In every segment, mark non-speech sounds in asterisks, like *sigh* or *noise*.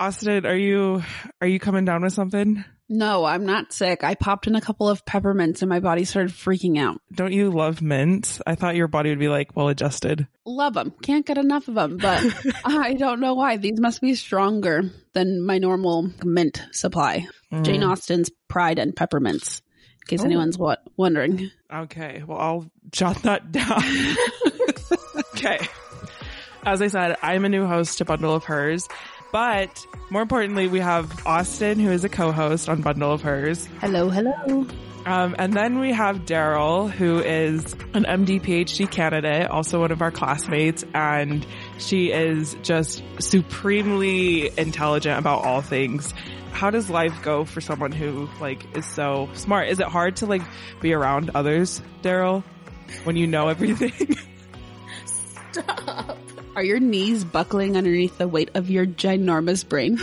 Austen, are you are you coming down with something? No, I'm not sick. I popped in a couple of peppermints and my body started freaking out. Don't you love mints? I thought your body would be like well adjusted. Love them. Can't get enough of them, but *laughs* I don't know why. These must be stronger than my normal mint supply. Mm. Jane Austen's Pride and Peppermints, in case Oh. anyone's what wondering. Okay, well, I'll jot that down. *laughs* *laughs* okay. As I said, I'm a new host to Bundle of Hers, but more importantly, we have Austen, who is a co-host on Bundle of Hers. Hello, hello. Um, and then we have Daryl, who is an MD PhD candidate, also one of our classmates, and she is just supremely intelligent about all things. How does life go for someone who like is so smart? Is it hard to like be around others, Daryl, when you know everything? *laughs* Stop. Are your knees buckling underneath the weight of your ginormous brain? *laughs*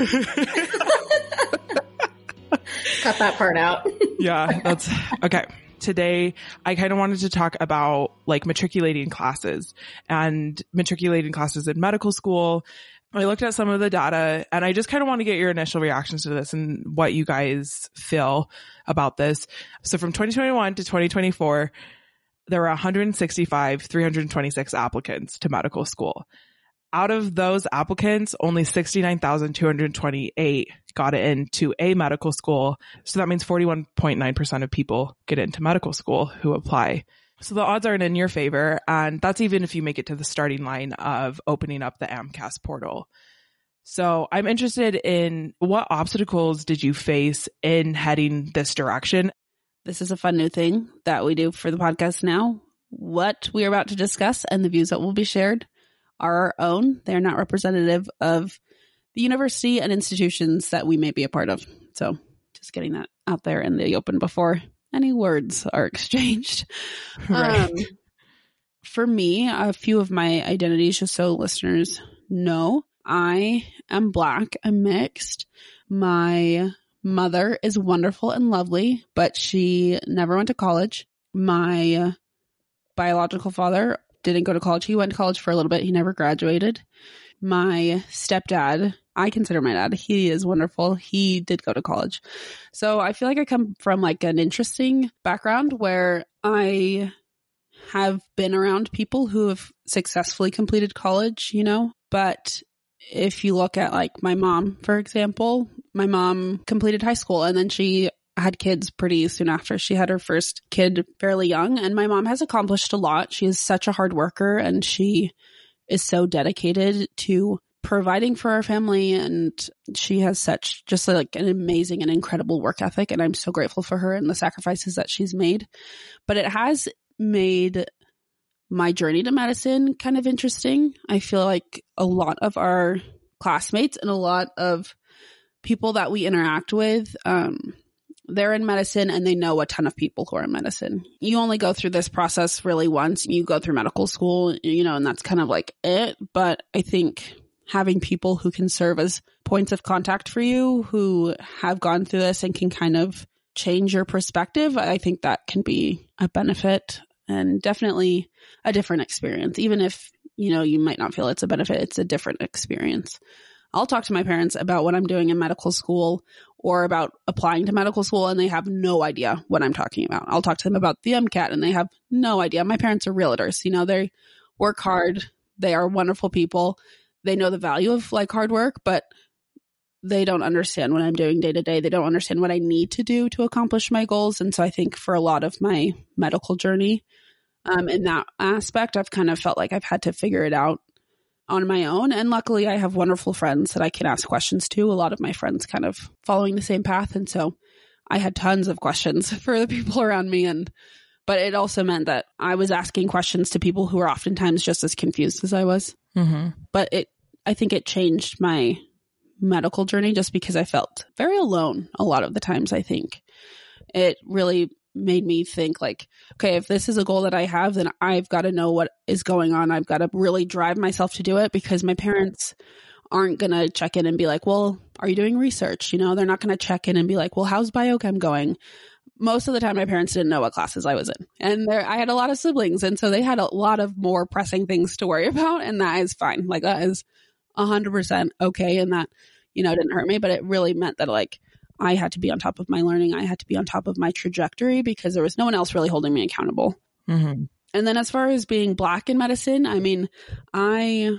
Cut that part out. yeah, that's okay. Today, I kind of wanted to talk about like matriculating classes and matriculating classes in medical school. I looked at some of the data and I just kind of want to get your initial reactions to this and what you guys feel about this. So from 2021 to 2024, there were 165, 326 applicants to medical school. Out of those applicants, only 69,228 got into a medical school. So that means 41.9% of people get into medical school who apply. So the odds aren't in your favor. And that's even if you make it to the starting line of opening up the AMCAS portal. So I'm interested in what obstacles did you face in heading this direction? This is a fun new thing that we do for the podcast now. What we are about to discuss and the views that will be shared are our own. They are not representative of the university and institutions that we may be a part of. So just getting that out there in the open before any words are *laughs* exchanged. Right. Um, for me, a few of my identities, just so listeners know, I am black, I'm mixed. My mother is wonderful and lovely, but she never went to college. My biological father didn't go to college. He went to college for a little bit. He never graduated. My stepdad, I consider my dad. He is wonderful. He did go to college. So I feel like I come from like an interesting background where I have been around people who have successfully completed college, you know, but if you look at like my mom, for example, my mom completed high school and then she had kids pretty soon after. She had her first kid fairly young and my mom has accomplished a lot. She is such a hard worker and she is so dedicated to providing for our family and she has such just like an amazing and incredible work ethic and I'm so grateful for her and the sacrifices that she's made. But it has made my journey to medicine kind of interesting. I feel like a lot of our classmates and a lot of people that we interact with, um, they're in medicine and they know a ton of people who are in medicine. You only go through this process really once. You go through medical school, you know, and that's kind of like it. But I think having people who can serve as points of contact for you who have gone through this and can kind of change your perspective, I think that can be a benefit and definitely a different experience. Even if, you know, you might not feel it's a benefit, it's a different experience. I'll talk to my parents about what I'm doing in medical school or about applying to medical school and they have no idea what I'm talking about. I'll talk to them about the MCAT and they have no idea. My parents are realtors. You know, they work hard. They are wonderful people. They know the value of like hard work, but they don't understand what I'm doing day to day. They don't understand what I need to do to accomplish my goals. And so I think for a lot of my medical journey, um, in that aspect, I've kind of felt like I've had to figure it out on my own. And luckily, I have wonderful friends that I can ask questions to. A lot of my friends kind of following the same path. And so I had tons of questions *laughs* for the people around me. And, but it also meant that I was asking questions to people who were oftentimes just as confused as I was. Mm-hmm. But it, I think it changed my medical journey just because I felt very alone a lot of the times. I think it really made me think like, okay, if this is a goal that I have, then I've got to know what is going on. I've got to really drive myself to do it because my parents aren't going to check in and be like, well, are you doing research? You know, they're not going to check in and be like, well, how's biochem going? Most of the time, my parents didn't know what classes I was in. And there, I had a lot of siblings. And so they had a lot of more pressing things to worry *laughs* about. And that is fine. Like that is 100% okay. And that, you know, didn't hurt me, but it really meant that like I had to be on top of my learning. I had to be on top of my trajectory because there was no one else really holding me accountable. Mm-hmm. And then as far as being black in medicine, I mean, I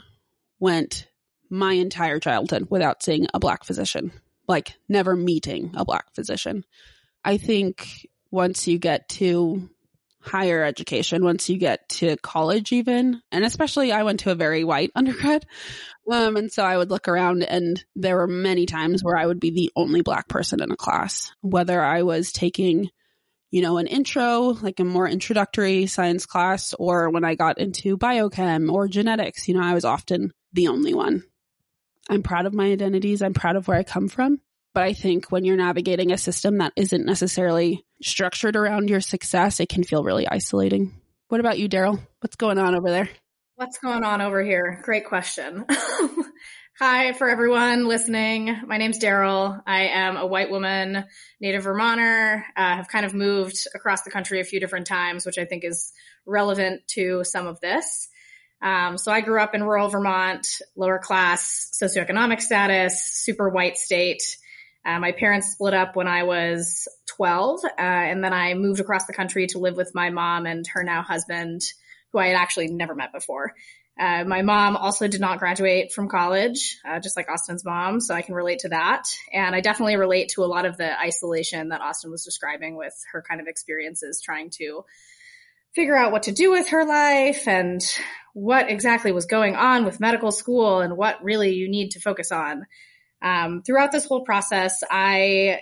went my entire childhood without seeing a black physician, like never meeting a black physician. I think once you get to higher education, once you get to college, even, and especially I went to a very white *laughs* undergrad. Um, and so I would look around and there were many times where I would be the only black person in a class, whether I was taking you know, an intro, like a more introductory science class, or when I got into biochem or genetics, you know, I was often the only one. I'm proud of my identities. I'm proud of where I come from. But I think when you're navigating a system that isn't necessarily structured around your success, it can feel really isolating. What about you, Daryl? What's going on over there? What's going on over here? Great question. *laughs* Hi for everyone listening. My name's Daryl. I am a white woman, native Vermonter. Uh, have kind of moved across the country a few different times, which I think is relevant to some of this. Um, so I grew up in rural Vermont, lower class socioeconomic status, super white state. Uh, my parents split up when I was 12, uh, and then I moved across the country to live with my mom and her now husband, who I had actually never met before. Uh, my mom also did not graduate from college, uh, just like Austen's mom, so I can relate to that. And I definitely relate to a lot of the isolation that Austen was describing with her kind of experiences trying to figure out what to do with her life and what exactly was going on with medical school and what really you need to focus on. Um, throughout this whole process, I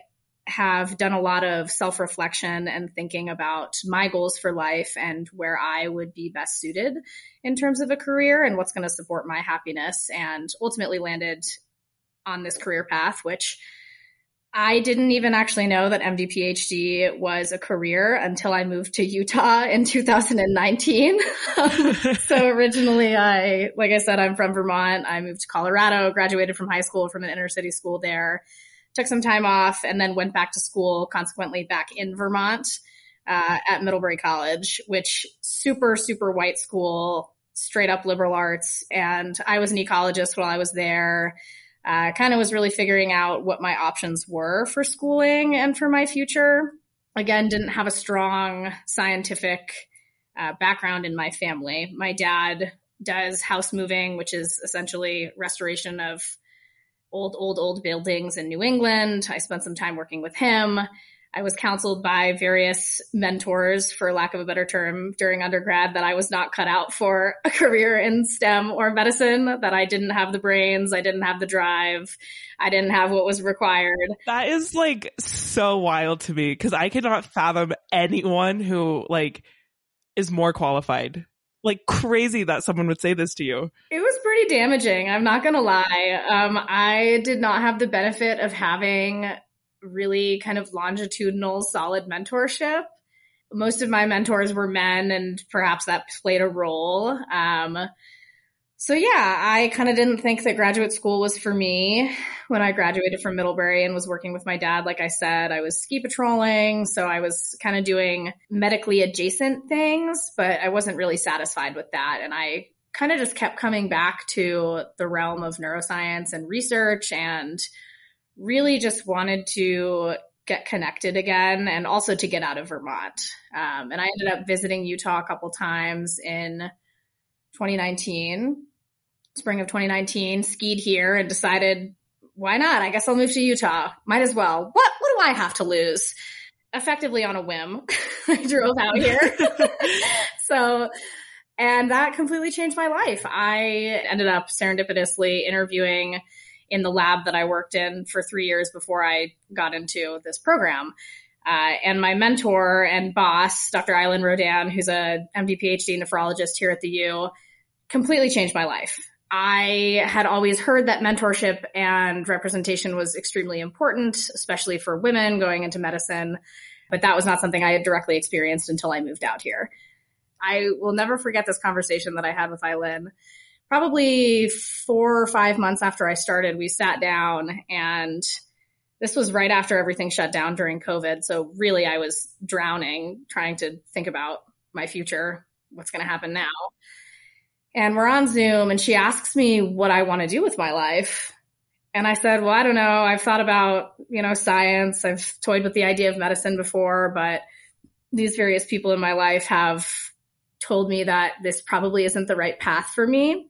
have done a lot of self reflection and thinking about my goals for life and where I would be best suited in terms of a career and what's going to support my happiness and ultimately landed on this career path, which I didn't even actually know that MD PhD was a career until I moved to Utah in 2019. *laughs* so originally I, like I said, I'm from Vermont. I moved to Colorado, graduated from high school from an inner city school there took some time off, and then went back to school, consequently back in Vermont uh, at Middlebury College, which super, super white school, straight up liberal arts. And I was an ecologist while I was there. Uh, kind of was really figuring out what my options were for schooling and for my future. Again, didn't have a strong scientific uh, background in my family. My dad does house moving, which is essentially restoration of old, old, old buildings in New England. I spent some time working with him. I was counseled by various mentors, for lack of a better term, during undergrad that I was not cut out for a *laughs* career in STEM or medicine, that I didn't have the brains, I didn't have the drive, I didn't have what was required. That is like so wild to me because I cannot fathom anyone who like is more qualified like crazy that someone would say this to you. It was pretty damaging. I'm not going to lie. Um, I did not have the benefit of having really kind of longitudinal, solid mentorship. Most of my mentors were men, and perhaps that played a role. Um, so yeah, I kind of didn't think that graduate school was for me when I graduated from Middlebury and was working with my dad. Like I said, I was ski patrolling. So I was kind of doing medically adjacent things, but I wasn't really satisfied with that. And I kind of just kept coming back to the realm of neuroscience and research and really just wanted to get connected again and also to get out of Vermont. Um, and I ended up visiting Utah a couple times in 2019, spring of 2019, skied here and decided, why not? I guess I'll move to Utah. Might as well. What, what do I have to lose? Effectively on a whim, *laughs* I drove out here. *laughs* so, and that completely changed my life. I ended up serendipitously interviewing in the lab that I worked in for three years before I got into this program. Uh, and my mentor and boss, Dr. Aylin Rodan, who's a MD PhD nephrologist here at the U, completely changed my life. I had always heard that mentorship and representation was extremely important, especially for women going into medicine, but that was not something I had directly experienced until I moved out here. I will never forget this conversation that I had with Eileen. Probably four or five months after I started, we sat down and this was right after everything shut down during COVID. So really I was drowning trying to think about my future, what's going to happen now and we're on Zoom and she asks me what I want to do with my life. And I said, well, I don't know. I've thought about, you know, science. I've toyed with the idea of medicine before, but these various people in my life have told me that this probably isn't the right path for me.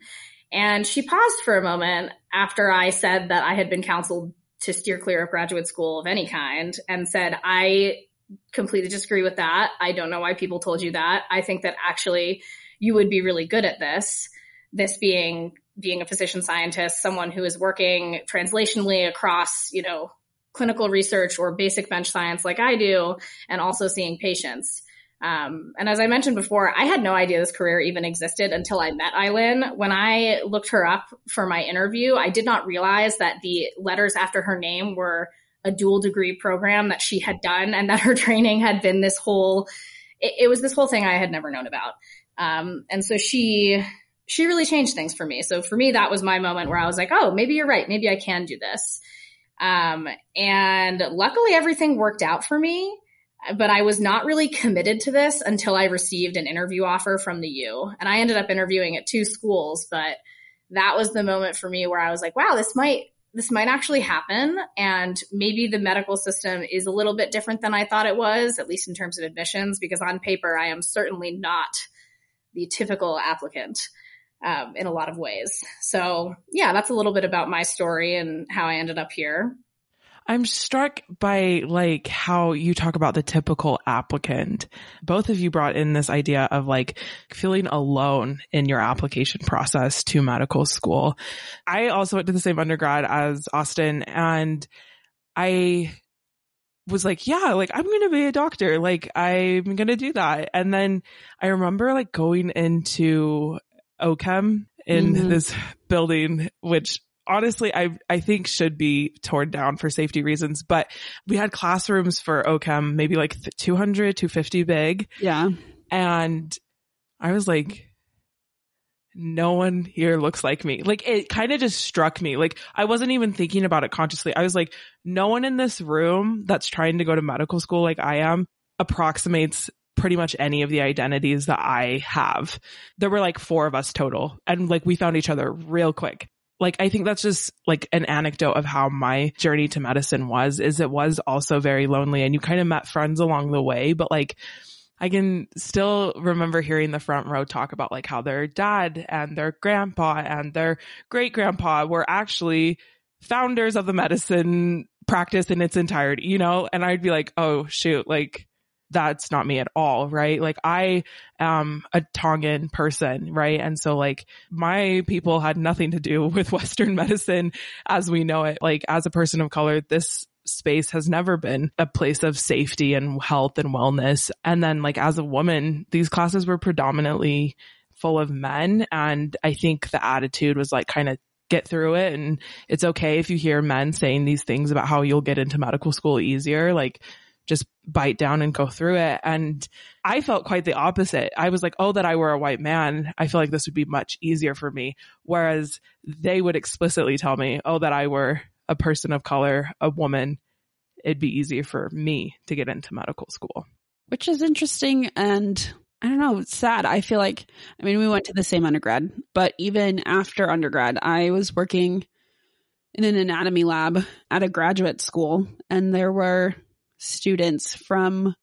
And she paused for a moment after I said that I had been counseled to steer clear of graduate school of any kind and said, I completely disagree with that. I don't know why people told you that. I think that actually you would be really good at this. This being being a physician scientist, someone who is working translationally across, you know, clinical research or basic bench science like I do, and also seeing patients. Um, and as I mentioned before, I had no idea this career even existed until I met Aylin. When I looked her up for my interview, I did not realize that the letters after her name were a dual degree program that she had done and that her *laughs* training had been this whole, it, it was this whole thing I had never known about. Um, and so she, she really changed things for me. So for me, that was my moment where I was like, oh, maybe you're right. Maybe I can do this. Um, and luckily everything worked out for me, but I was not really committed to this until I received an interview offer from the U. And I ended up interviewing at two schools, but that was the moment for me where I was like, wow, this might, this might actually happen. And maybe the medical system is a little bit different than I thought it was, at least in terms of admissions, because on paper, I am certainly not the typical applicant um, in a lot of ways. So, yeah, that's a little bit about my story and how I ended up here. I'm struck by like how you talk about the typical applicant. Both of you brought in this idea of like feeling alone in your application process to medical school. I also went to the same undergrad as Austen and I was like, yeah, like I'm going to be a doctor. Like I'm going to do that. And then I remember like going into OCHEM in mm-hmm. this building, which honestly I I think should be torn down for safety reasons. But we had classrooms for OCHEM, maybe like 200, 250 big. Yeah. And I was like, no one here looks like me. Like it kind of just struck me. Like I wasn't even thinking about it consciously. I was like, no one in this room that's trying to go to medical school like I am approximates pretty much any of the identities that I have. There were like four of us total and like we found each other real quick. Like I think that's just like an anecdote of how my journey to medicine was is it was also very lonely and you kind of met friends along the way, but like I can still remember hearing the front row talk about like how their dad and their grandpa and their great grandpa were actually founders of the medicine practice in its entirety, you know? And I'd be like, oh shoot, like that's not me at all, right? Like I am a Tongan person, right? And so like my people had nothing to do *laughs* with Western medicine as we know it. Like as a person of color, this space has never been a place of safety and health and wellness. And then like as a woman, these classes were predominantly full of men. And I think the attitude was like kind of get through it. And it's okay if you hear men saying these things about how you'll get into medical school easier. Like just bite down and go through it. And I felt quite the opposite. I was like, oh, that I were a white man. I feel like this would be much easier for me. Whereas they would explicitly tell me, oh, that I were a person of color, a woman, it'd be easier for me to get into medical school. Which is interesting and I don't know, sad. I feel like, I mean, we went to the same undergrad, but even after undergrad, I was working in an anatomy lab at a graduate school and there were students from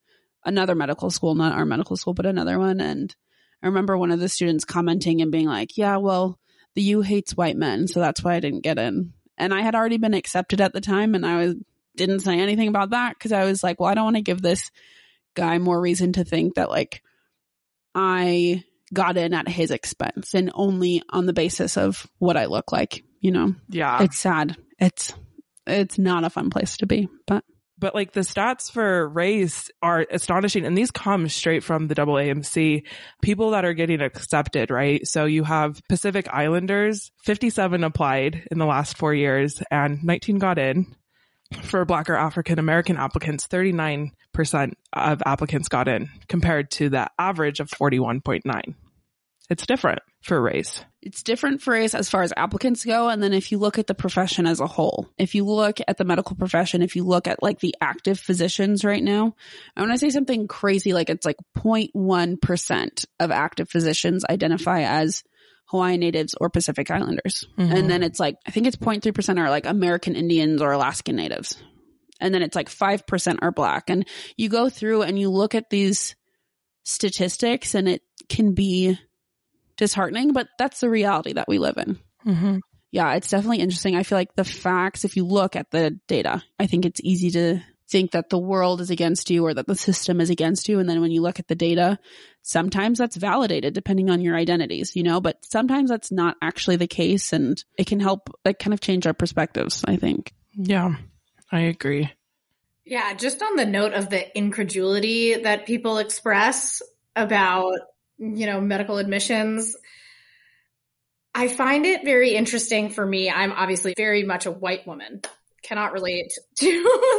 another medical school, not our medical school, but another one. And I remember one of the students commenting and being like, yeah, well, the U hates white men. So that's why I didn't get in. And I had already been accepted at the time and I was, didn't say anything about that because I was like, well, I don't want to give this guy more reason to think that like I got in at his expense and only on the basis of what I look like, you know? Yeah. It's sad. It's, it's not a fun place to be, but but like the stats for race are astonishing and these come straight from the AAMC. People that are getting accepted, right? So you have Pacific Islanders, 57 applied in the last four years and 19 got in. For black or African American applicants, 39% of applicants got in compared to the average of 41.9. It's different for race. It's different for race as far as applicants go. And then if you look at the profession as a whole, if you look at the medical profession, if you look at like the active physicians right now, I want to say something crazy like it's like 0.1% of active physicians identify as Hawaiian natives or Pacific Islanders. Mhm. And then it's like, I think it's 0.3% are like American Indians or Alaskan natives. And then it's like 5% are black. And you go through and you look at these statistics and it can be disheartening, but that's the reality that we live in. Mhm. Yeah, it's definitely interesting. I feel like the facts, if you look at the data, I think it's easy to think that the world is against you or that the system is against you. And then when you look at the data, sometimes that's validated depending on your identities, you know, but sometimes that's not actually the case. And it can help, like, kind of change our perspectives, I think. Yeah, I agree. Yeah, just on the note of the incredulity that people express about, you know, medical admissions, I find it very interesting for me. I'm obviously very much a white woman, cannot relate *laughs* to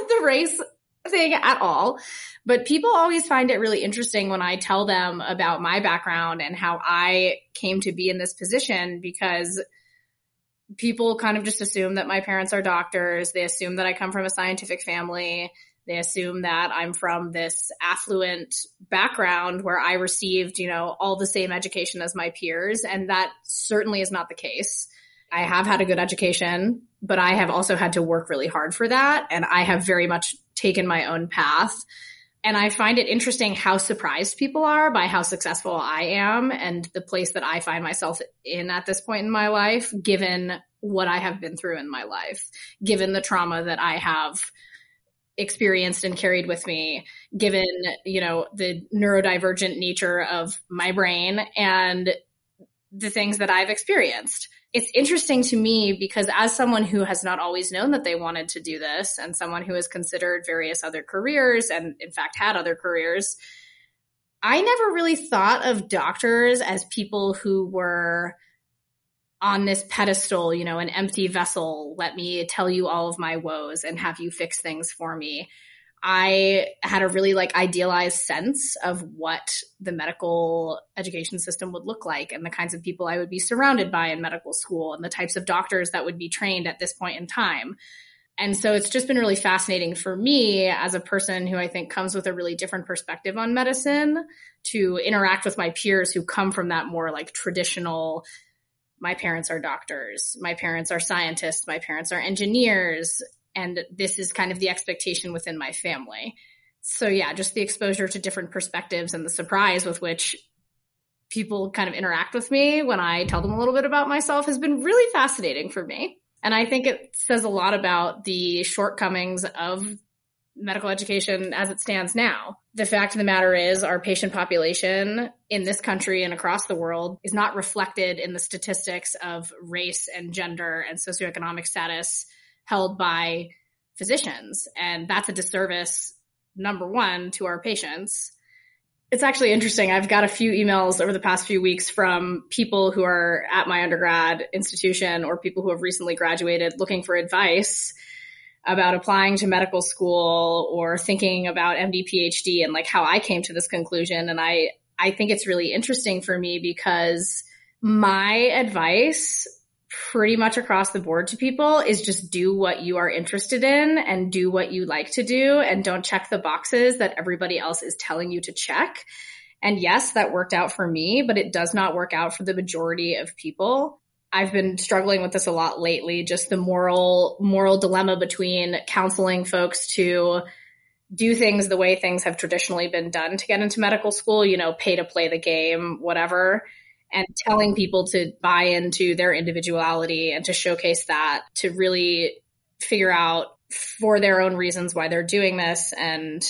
the race thing at all. But people always find it really interesting when I tell them about my background and how I came to be in this position because people kind of just assume that my parents are doctors. They assume that I come from a scientific family. They assume that I'm from this affluent background where I received, you know, all the same education as my peers. And that certainly is not the case. I have had a good education, but I have also had to work really hard for that. And I have very much taken my own path. And I find it interesting how surprised people are by how successful I am and the place that I find myself in at this point in my life, given what I have been through in my life, given the trauma that I have experienced and carried with me, given, you know, the neurodivergent nature of my brain and the things that I've experienced. It's interesting to me because as someone who has not always known that they wanted to do this and someone who has considered various other careers and in fact had other careers, I never really thought of doctors as people who were on this pedestal, you know, an empty vessel. Let me tell you all of my woes and have you fix things for me. I had a really like idealized sense of what the medical education system would look like and the kinds of people I would be surrounded by in medical school and the types of doctors that would be trained at this point in time. And so it's just been really fascinating for me as a person who I think comes with a really different perspective on medicine to interact with my peers who come from that more like traditional my parents are doctors, my parents are scientists, my parents are engineers, and this is kind of the expectation within my family. So yeah, just the exposure to different perspectives and the surprise with which people kind of interact with me when I tell them a little bit about myself has been really fascinating for me. And I think it says a lot about the shortcomings of medical education as it stands now. The fact of the matter is our patient population in this country and across the world is not reflected in the statistics of race and gender and socioeconomic status held by physicians. And that's a disservice, number one, to our patients. It's actually interesting. I've got a few emails over the past few weeks from people who are at my undergrad institution or people who have recently graduated looking for advice about applying to medical school or thinking about MD PhD and like how I came to this conclusion. And I, I think it's really interesting for me because my advice pretty much across the board to people is just do what you are interested in and do what you like to do and don't check the boxes that everybody else is telling you to check. And yes, that worked out for me, but it does not work out for the majority of people. I've been struggling with this a lot lately, just the moral, moral dilemma between counseling folks to do things the way things have traditionally been done to get into medical school, you know, pay to play the game, whatever, and telling people to buy into their individuality and to showcase that to really figure out for their own reasons why they're doing this and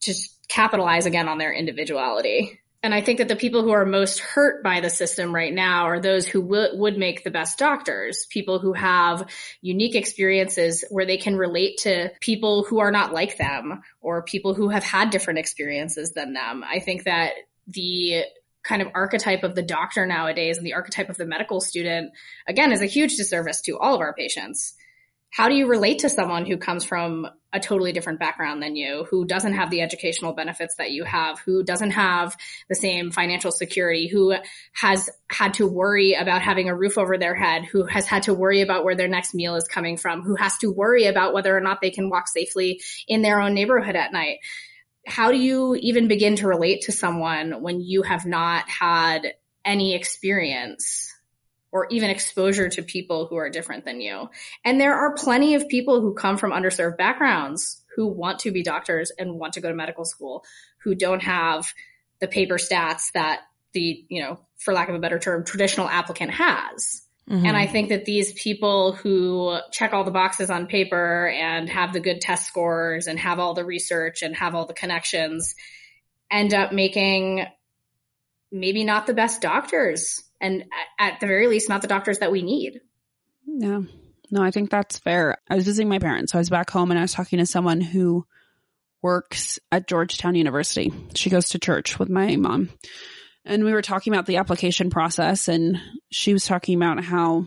just capitalize again on their individuality. And I think that the people who are most hurt by the system right now are those who w- would make the best doctors, people who have unique experiences where they can relate to people who are not like them or people who have had different experiences than them. I think that the kind of archetype of the doctor nowadays and the archetype of the medical student, again, is a huge disservice to all of our patients. How do you relate to someone who comes from a totally different background than you, who doesn't have the educational benefits that you have, who doesn't have the same financial security, who has had to worry about having a roof over their head, who has had to worry about where their next meal is coming from, who has to worry about whether or not they can walk safely in their own neighborhood at night? How do you even begin to relate to someone when you have not had any experience or even exposure to people who are different than you. And there are plenty of people who come from underserved backgrounds who want to be doctors and want to go to medical school who don't have the paper stats that the, you know, for lack of a better term, traditional applicant has. Mm-hmm. And I think that these people who check all the boxes on paper and have the good test scores and have all the research and have all the connections end up making maybe not the best doctors and at the very least not the doctors that we need. Yeah. No, I think that's fair. I was visiting my parents. So I was back home and I was talking to someone who works at Georgetown University. She goes to church with my mom and we were talking about the application process and she was talking about how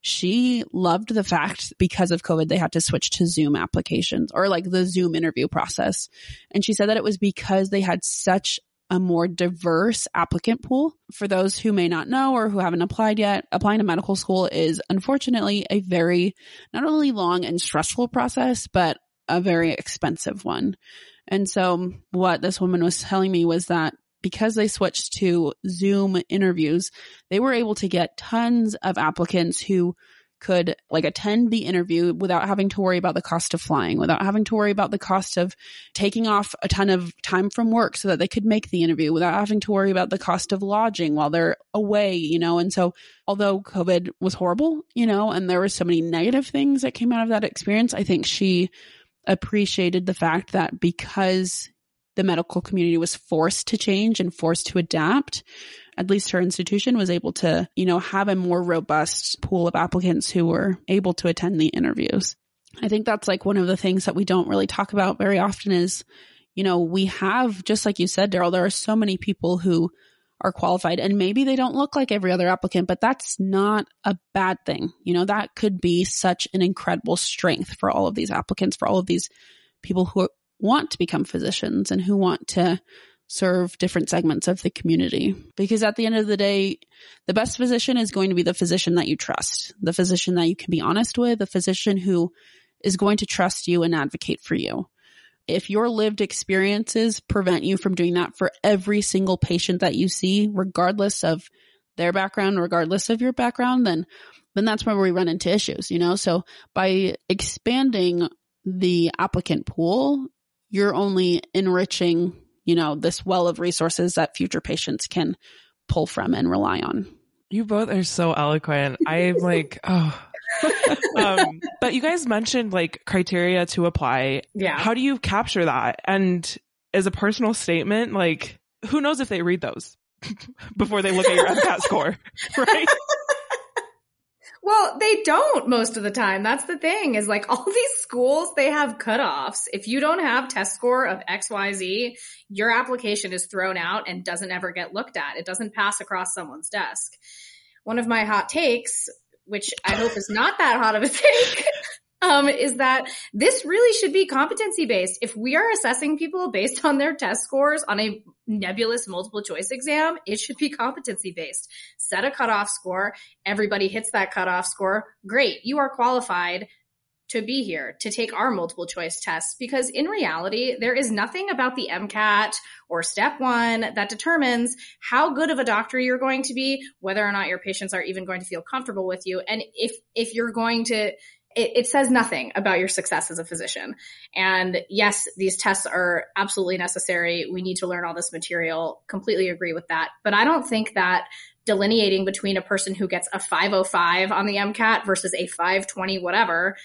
she loved the fact because of COVID, they had to switch to Zoom applications or like the Zoom interview process. And she said that it was because they had such a more diverse applicant pool. For those who may not know or who haven't applied yet, applying to medical school is unfortunately a very, not only long and stressful process, but a very expensive one. And so what this woman was telling me was that because they switched to Zoom interviews, they were able to get tons of applicants who could like attend the interview without having to worry about the cost of flying, without having to worry about the cost of taking off a ton of time from work so that they could make the interview, without having to worry about the cost of lodging while they're away, you know. And so, although COVID was horrible, you know, and there were so many negative things that came out of that experience, I think she appreciated the fact that because the medical community was forced to change and forced to adapt, at least her institution was able to, you know, have a more robust pool of applicants who were able to attend the interviews. I think that's like one of the things that we don't really talk about very often is, you know, we have, just like you said, Daryl, there are so many people who are qualified and maybe they don't look like every other applicant, but that's not a bad thing. You know, that could be such an incredible strength for all of these applicants, for all of these people who want to become physicians and who want to serve different segments of the community. Because at the end of the day, the best physician is going to be the physician that you trust, the physician that you can be honest with, the physician who is going to trust you and advocate for you. If your lived experiences prevent you from doing that for every single patient that you see, regardless of their background, regardless of your background, then then that's where we run into issues, you know? So by expanding the applicant pool you're only enriching, you know, this well of resources that future patients can pull from and rely on. You both are so eloquent. I'm *laughs* like, oh. um, but you guys mentioned like criteria to apply. Yeah. How do you capture that? And as a personal statement, like, who knows if they read those *laughs* before they look at your MCAT score, *laughs* right? Well, they don't most of the time. That's the thing is like *laughs* all these schools, they have cutoffs. If you don't have test score of XYZ, your application is thrown out and doesn't ever get looked at. It doesn't pass across someone's desk. One of my hot takes, which I hope is not that hot of a *laughs* take, um, is that this really should be competency based. If we are assessing people based on their test scores on a nebulous multiple choice exam, it should be competency based. Set a cutoff score. Everybody hits that cutoff score. Great. You are qualified to be here to take our multiple choice tests because in reality, there is nothing about the MCAT or step one that determines how good of a doctor you're going to be, whether or not your patients are even going to feel comfortable with you. And if, if you're going to, it, it, says nothing about your success as a physician. And yes, these tests are absolutely necessary. We need to learn all this material. Completely agree with that. But I don't think that delineating between a person who gets a 505 on the MCAT versus a 520 whatever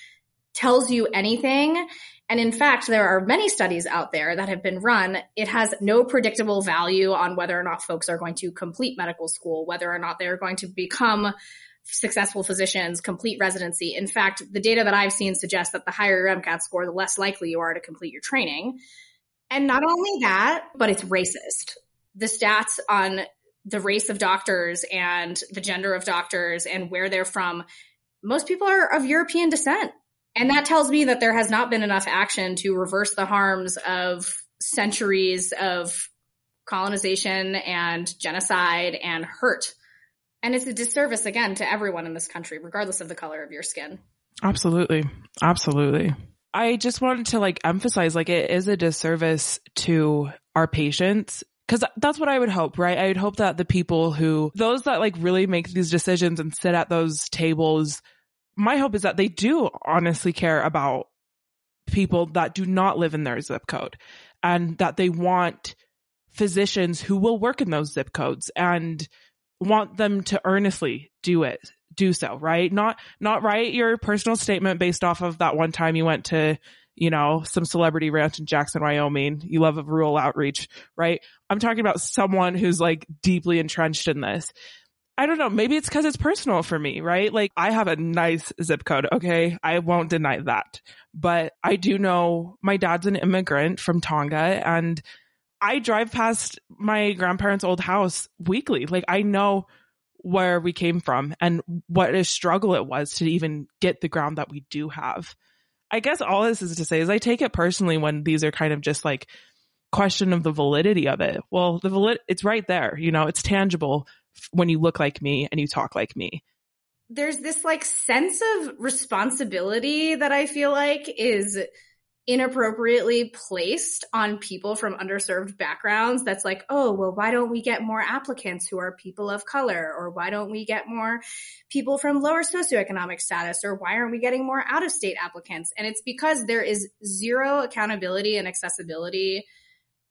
tells you anything. And in fact, there are many studies out there that have been run. It has no predictable value on whether or not folks are going to complete medical school, whether or not they're going to become successful physicians complete residency. In fact, the data that I've seen suggests that the higher your MCAT score, the less likely you are to complete your training. And not only that, but it's racist. The stats on the race of doctors and the gender of doctors and where they're from, most people are of European descent. And that tells me that there has not been enough action to reverse the harms of centuries of colonization and genocide and hurt and it's a disservice again to everyone in this country, regardless of the color of your skin. Absolutely. Absolutely. I just wanted to like emphasize like it is a disservice to our patients Cause that's what I would hope, right? I would hope that the people who, those that like really make these decisions and sit at those tables, my hope is that they do honestly care about people that do not live in their zip code and that they want physicians who will work in those zip codes and want them to earnestly do it do so right not not write your personal statement based off of that one time you went to you know some celebrity ranch in jackson wyoming you love a rural outreach right i'm talking about someone who's like deeply entrenched in this I don't know. Maybe it's because it's personal for me, right? Like I have a nice zip code. Okay. I won't deny that, but I do know my dad's an immigrant from Tonga and I drive past my grandparents' old house weekly. Like I know where we came from and what a struggle it was to even get the ground that we do have. I guess all this is to say is I take it personally when these are kind of just like question of the validity of it. Well, the valid, it's right there. You know, it's tangible when you look like me and you talk like me. There's this like sense of responsibility that I feel like is inappropriately placed on people from underserved backgrounds that's like, oh, well, why don't we get more applicants who are people of color? Or why don't we get more people from lower socioeconomic status? Or why aren't we getting more out of state applicants? And it's because there is zero accountability and accessibility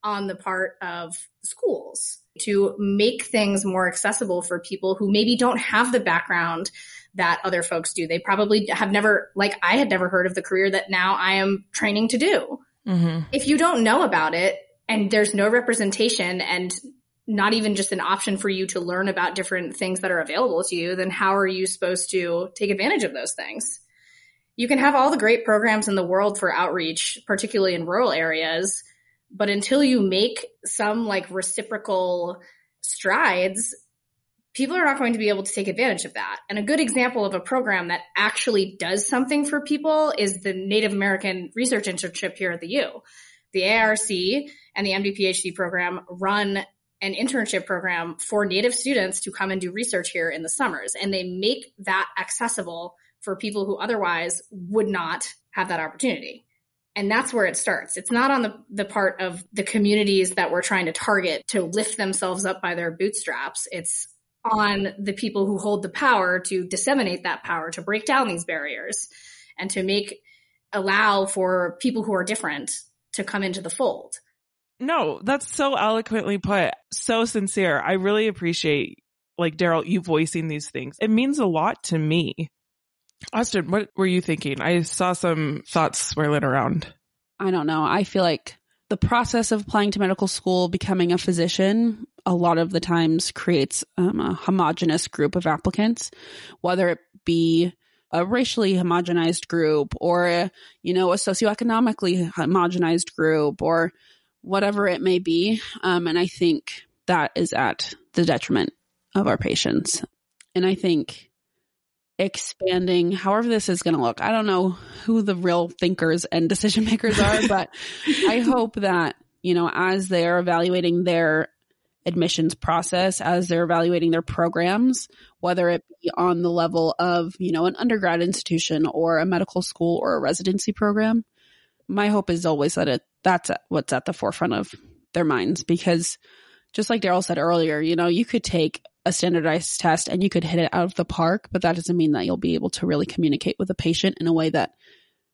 on the part of schools to make things more accessible for people who maybe don't have the background that other folks do. They probably have never, like I had never heard of the career that now I am training to do. Mm-hmm. If you don't know about it and there's no representation and not even just an option for you to learn about different things that are available to you, then how are you supposed to take advantage of those things? You can have all the great programs in the world for outreach, particularly in rural areas, but until you make some like reciprocal strides, people are not going to be able to take advantage of that. And a good example of a program that actually does something for people is the Native American Research Internship here at the U. The ARC and the MD PhD program run an internship program for Native students to come and do research here in the summers. And they make that accessible for people who otherwise would not have that opportunity. And that's where it starts. It's not on the, the part of the communities that we're trying to target to lift themselves up by their bootstraps. It's on the people who hold the power to disseminate that power, to break down these barriers and to make, allow for people who are different to come into the fold. No, that's so eloquently put. So sincere. I really appreciate like Daryl, you voicing these things. It means a lot to me. Austen, what were you thinking? I saw some thoughts swirling around. I don't know. I feel like the process of applying to medical school, becoming a physician, a lot of the times creates um, a homogenous group of applicants, whether it be a racially homogenized group or, you know, a socioeconomically homogenized group or whatever it may be. Um, and I think that is at the detriment of our patients. And I think expanding however this is going to look. I don't know who the real thinkers and *laughs* decision makers are, *laughs* but I hope that, you know, as they're evaluating their admissions process, as they're evaluating their programs, whether it be on the level of, you know, an undergrad institution or a medical school or a residency program, my hope is always that it, that's what's at the forefront of their minds because just like Daryl said earlier, you know, you could take a standardized test and you could hit it out of the park, but that doesn't mean that you'll be able to really communicate with a patient in a way that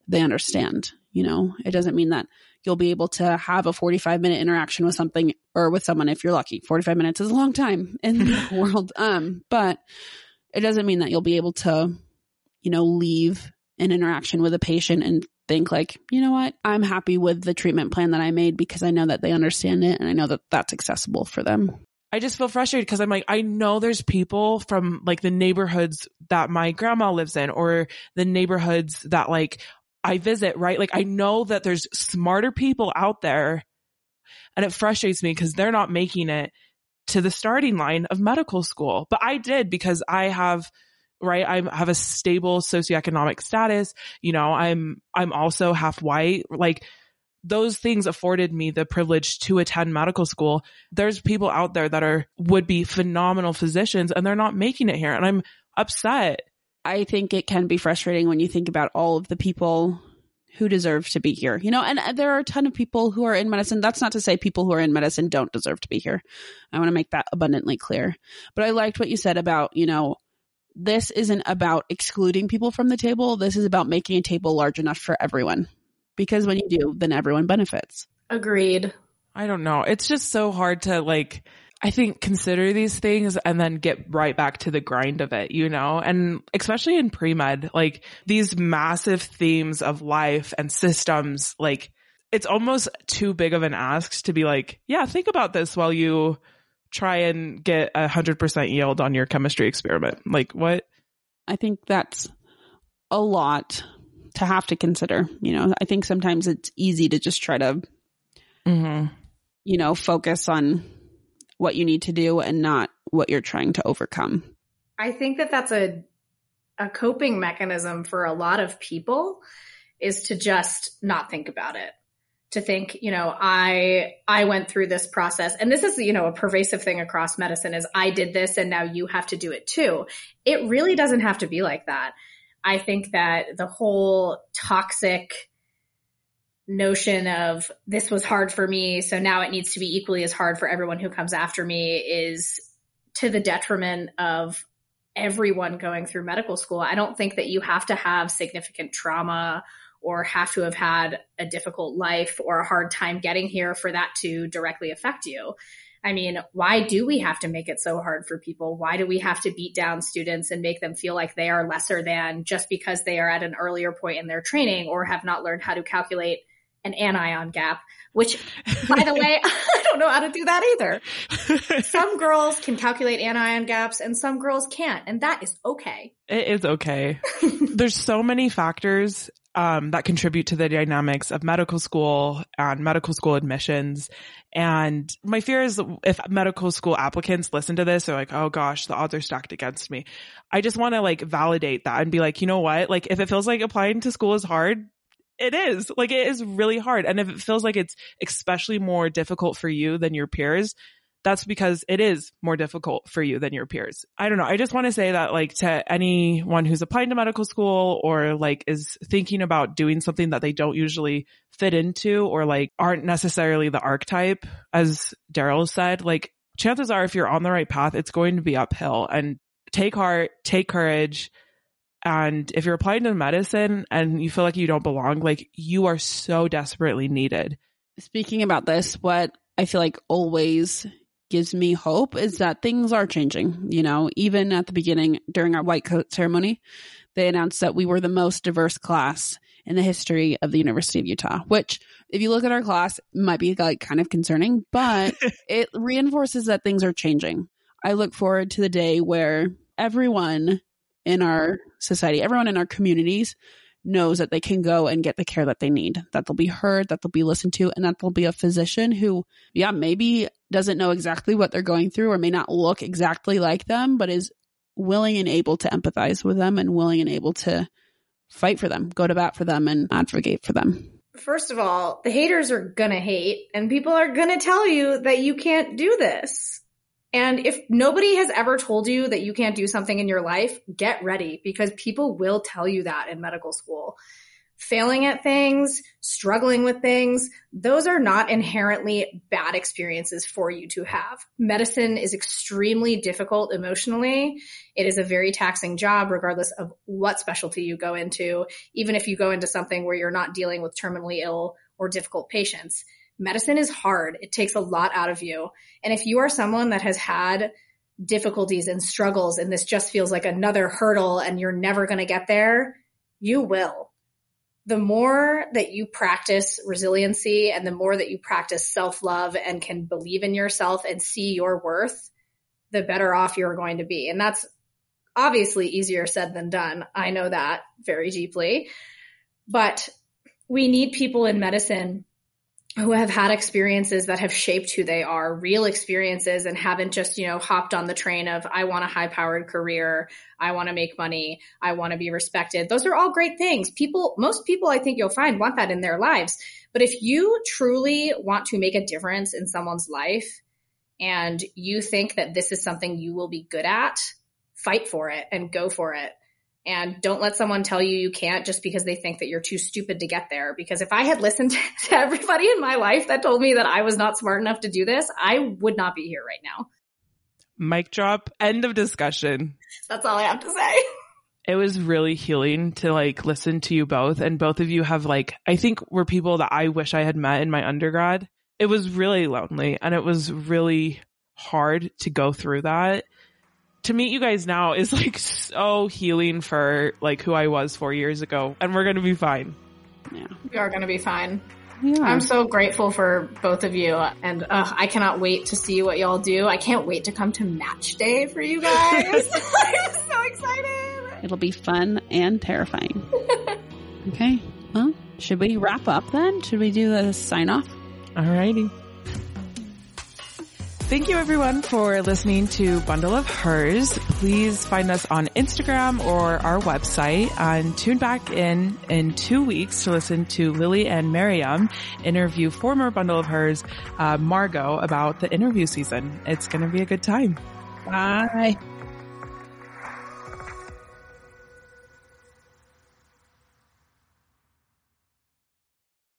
they understand. You know, it doesn't mean that you'll be able to have a 45 minute interaction with something or with someone if you're lucky. 45 minutes is a long time in the *laughs* world. Um, but it doesn't mean that you'll be able to, you know, leave an interaction with a patient and think like, you know what? I'm happy with the treatment plan that I made because I know that they understand it and I know that that's accessible for them. I just feel frustrated because I'm like, I know there's people from like the neighborhoods that my grandma lives in or the neighborhoods that like I visit, right? Like I know that there's smarter people out there and it frustrates me because they're not making it to the starting line of medical school. But I did because I have, right? I have a stable socioeconomic status. You know, I'm, I'm also half white. Like those things afforded me the privilege to attend medical school. There's people out there that are would be phenomenal physicians and they're not making it here. And I'm upset. I think it can be frustrating when you think about all of the people who deserve to be here. You know, and there are a ton of people who are in medicine. That's not to say people who are in medicine don't deserve to be here. I want to make that abundantly clear. But I liked what you said about, you know, this isn't about excluding people from the table. This is about making a table large enough for everyone. Because when you do, then everyone benefits. Agreed. I don't know. It's just so hard to like, I think consider these things and then get right back to the grind of it, you know? And especially in pre-med, like these massive themes of life and systems, like it's almost too big of an ask to be like, yeah, think about this while you try and get a hundred percent yield on your chemistry experiment. Like what? I think that's a lot to have to consider. You know, I think sometimes it's easy to just try to, Mm-hmm. you know, focus on what you need to do and not what you're trying to overcome. I think that that's a a coping mechanism for a lot of people is to just not think about it. To think, you know, I I went through this process and this is, you know, a pervasive thing across medicine is I did this and now you have to do it too. It really doesn't have to be like that. I think that the whole toxic notion of this was hard for me, so now it needs to be equally as hard for everyone who comes after me is to the detriment of everyone going through medical school. I don't think that you have to have significant trauma or have to have had a difficult life or a hard time getting here for that to directly affect you. I mean, why do we have to make it so hard for people? Why do we have to beat down students and make them feel like they are lesser than just because they are at an earlier point in their training or have not learned how to calculate an anion gap, which by the way, *laughs* I don't know how to do that either. Some *laughs* girls can calculate anion gaps and some girls can't, and that is okay. It is okay. *laughs* There's so many factors um, that contribute to the dynamics of medical school and medical school admissions. And my fear is if medical school applicants listen to this, they're like, oh gosh, the odds are stacked against me. I just want to like validate that and be like, you know what? Like if it feels like applying to school is hard, it is like it is really hard. And if it feels like it's especially more difficult for you than your peers, that's because it is more difficult for you than your peers. I don't know. I just want to say that like to anyone who's applying to medical school or like is thinking about doing something that they don't usually fit into or like aren't necessarily the archetype, as Daryl said, like chances are if you're on the right path, it's going to be uphill and take heart, take courage. And if you're applying to medicine and you feel like you don't belong, like you are so desperately needed. Speaking about this, what I feel like always gives me hope is that things are changing. You know, even at the beginning during our white coat ceremony, they announced that we were the most diverse class in the history of the University of Utah, which if you look at our class might be like kind of concerning, but *laughs* it reinforces that things are changing. I look forward to the day where everyone in our society, everyone in our communities knows that they can go and get the care that they need, that they'll be heard, that they'll be listened to, and that there'll be a physician who, yeah, maybe doesn't know exactly what they're going through or may not look exactly like them, but is willing and able to empathize with them and willing and able to fight for them, go to bat for them, and advocate for them. First of all, the haters are gonna hate and people are gonna tell you that you can't do this. And if nobody has ever told you that you can't do something in your life, get ready because people will tell you that in medical school. Failing at things, struggling with things, those are not inherently bad experiences for you to have. Medicine is extremely difficult emotionally. It is a very taxing job, regardless of what specialty you go into, even if you go into something where you're not dealing with terminally ill or difficult patients medicine is hard. It takes a lot out of you. And if you are someone that has had difficulties and struggles and this just feels like another hurdle and you're never going to get there, you will. The more that you practice resiliency and the more that you practice self love and can believe in yourself and see your worth, the better off you're going to be. And that's obviously easier said than done. I know that very deeply, but we need people in medicine who have had experiences that have shaped who they are, real experiences and haven't just, you know, hopped on the train of, I want a high powered career. I want to make money. I want to be respected. Those are all great things. People, most people I think you'll find want that in their lives. But if you truly want to make a difference in someone's life and you think that this is something you will be good at, fight for it and go for it. And don't let someone tell you you can't just because they think that you're too stupid to get there. Because if I had listened *laughs* to everybody in my life that told me that I was not smart enough to do this, I would not be here right now. Mic drop. End of discussion. That's all I have to say. It was really healing to like listen to you both and both of you have like, I think were people that I wish I had met in my undergrad. It was really lonely and it was really hard to go through that to meet you guys now is like so healing for like who I was four years ago, and we're gonna be fine. Yeah, we are gonna be fine. Yeah. I'm so grateful for both of you, and uh, I cannot wait to see what y'all do. I can't wait to come to match day for you guys. I'm *laughs* *laughs* so excited. It'll be fun and terrifying. *laughs* okay, well, should we wrap up then? Should we do the sign off? Alrighty. Thank you everyone for listening to Bundle of Hers. Please find us on Instagram or our website and tune back in in two weeks to listen to Lily and Miriam interview former Bundle of Hers, uh, Margot about the interview season. It's going to be a good time. Bye.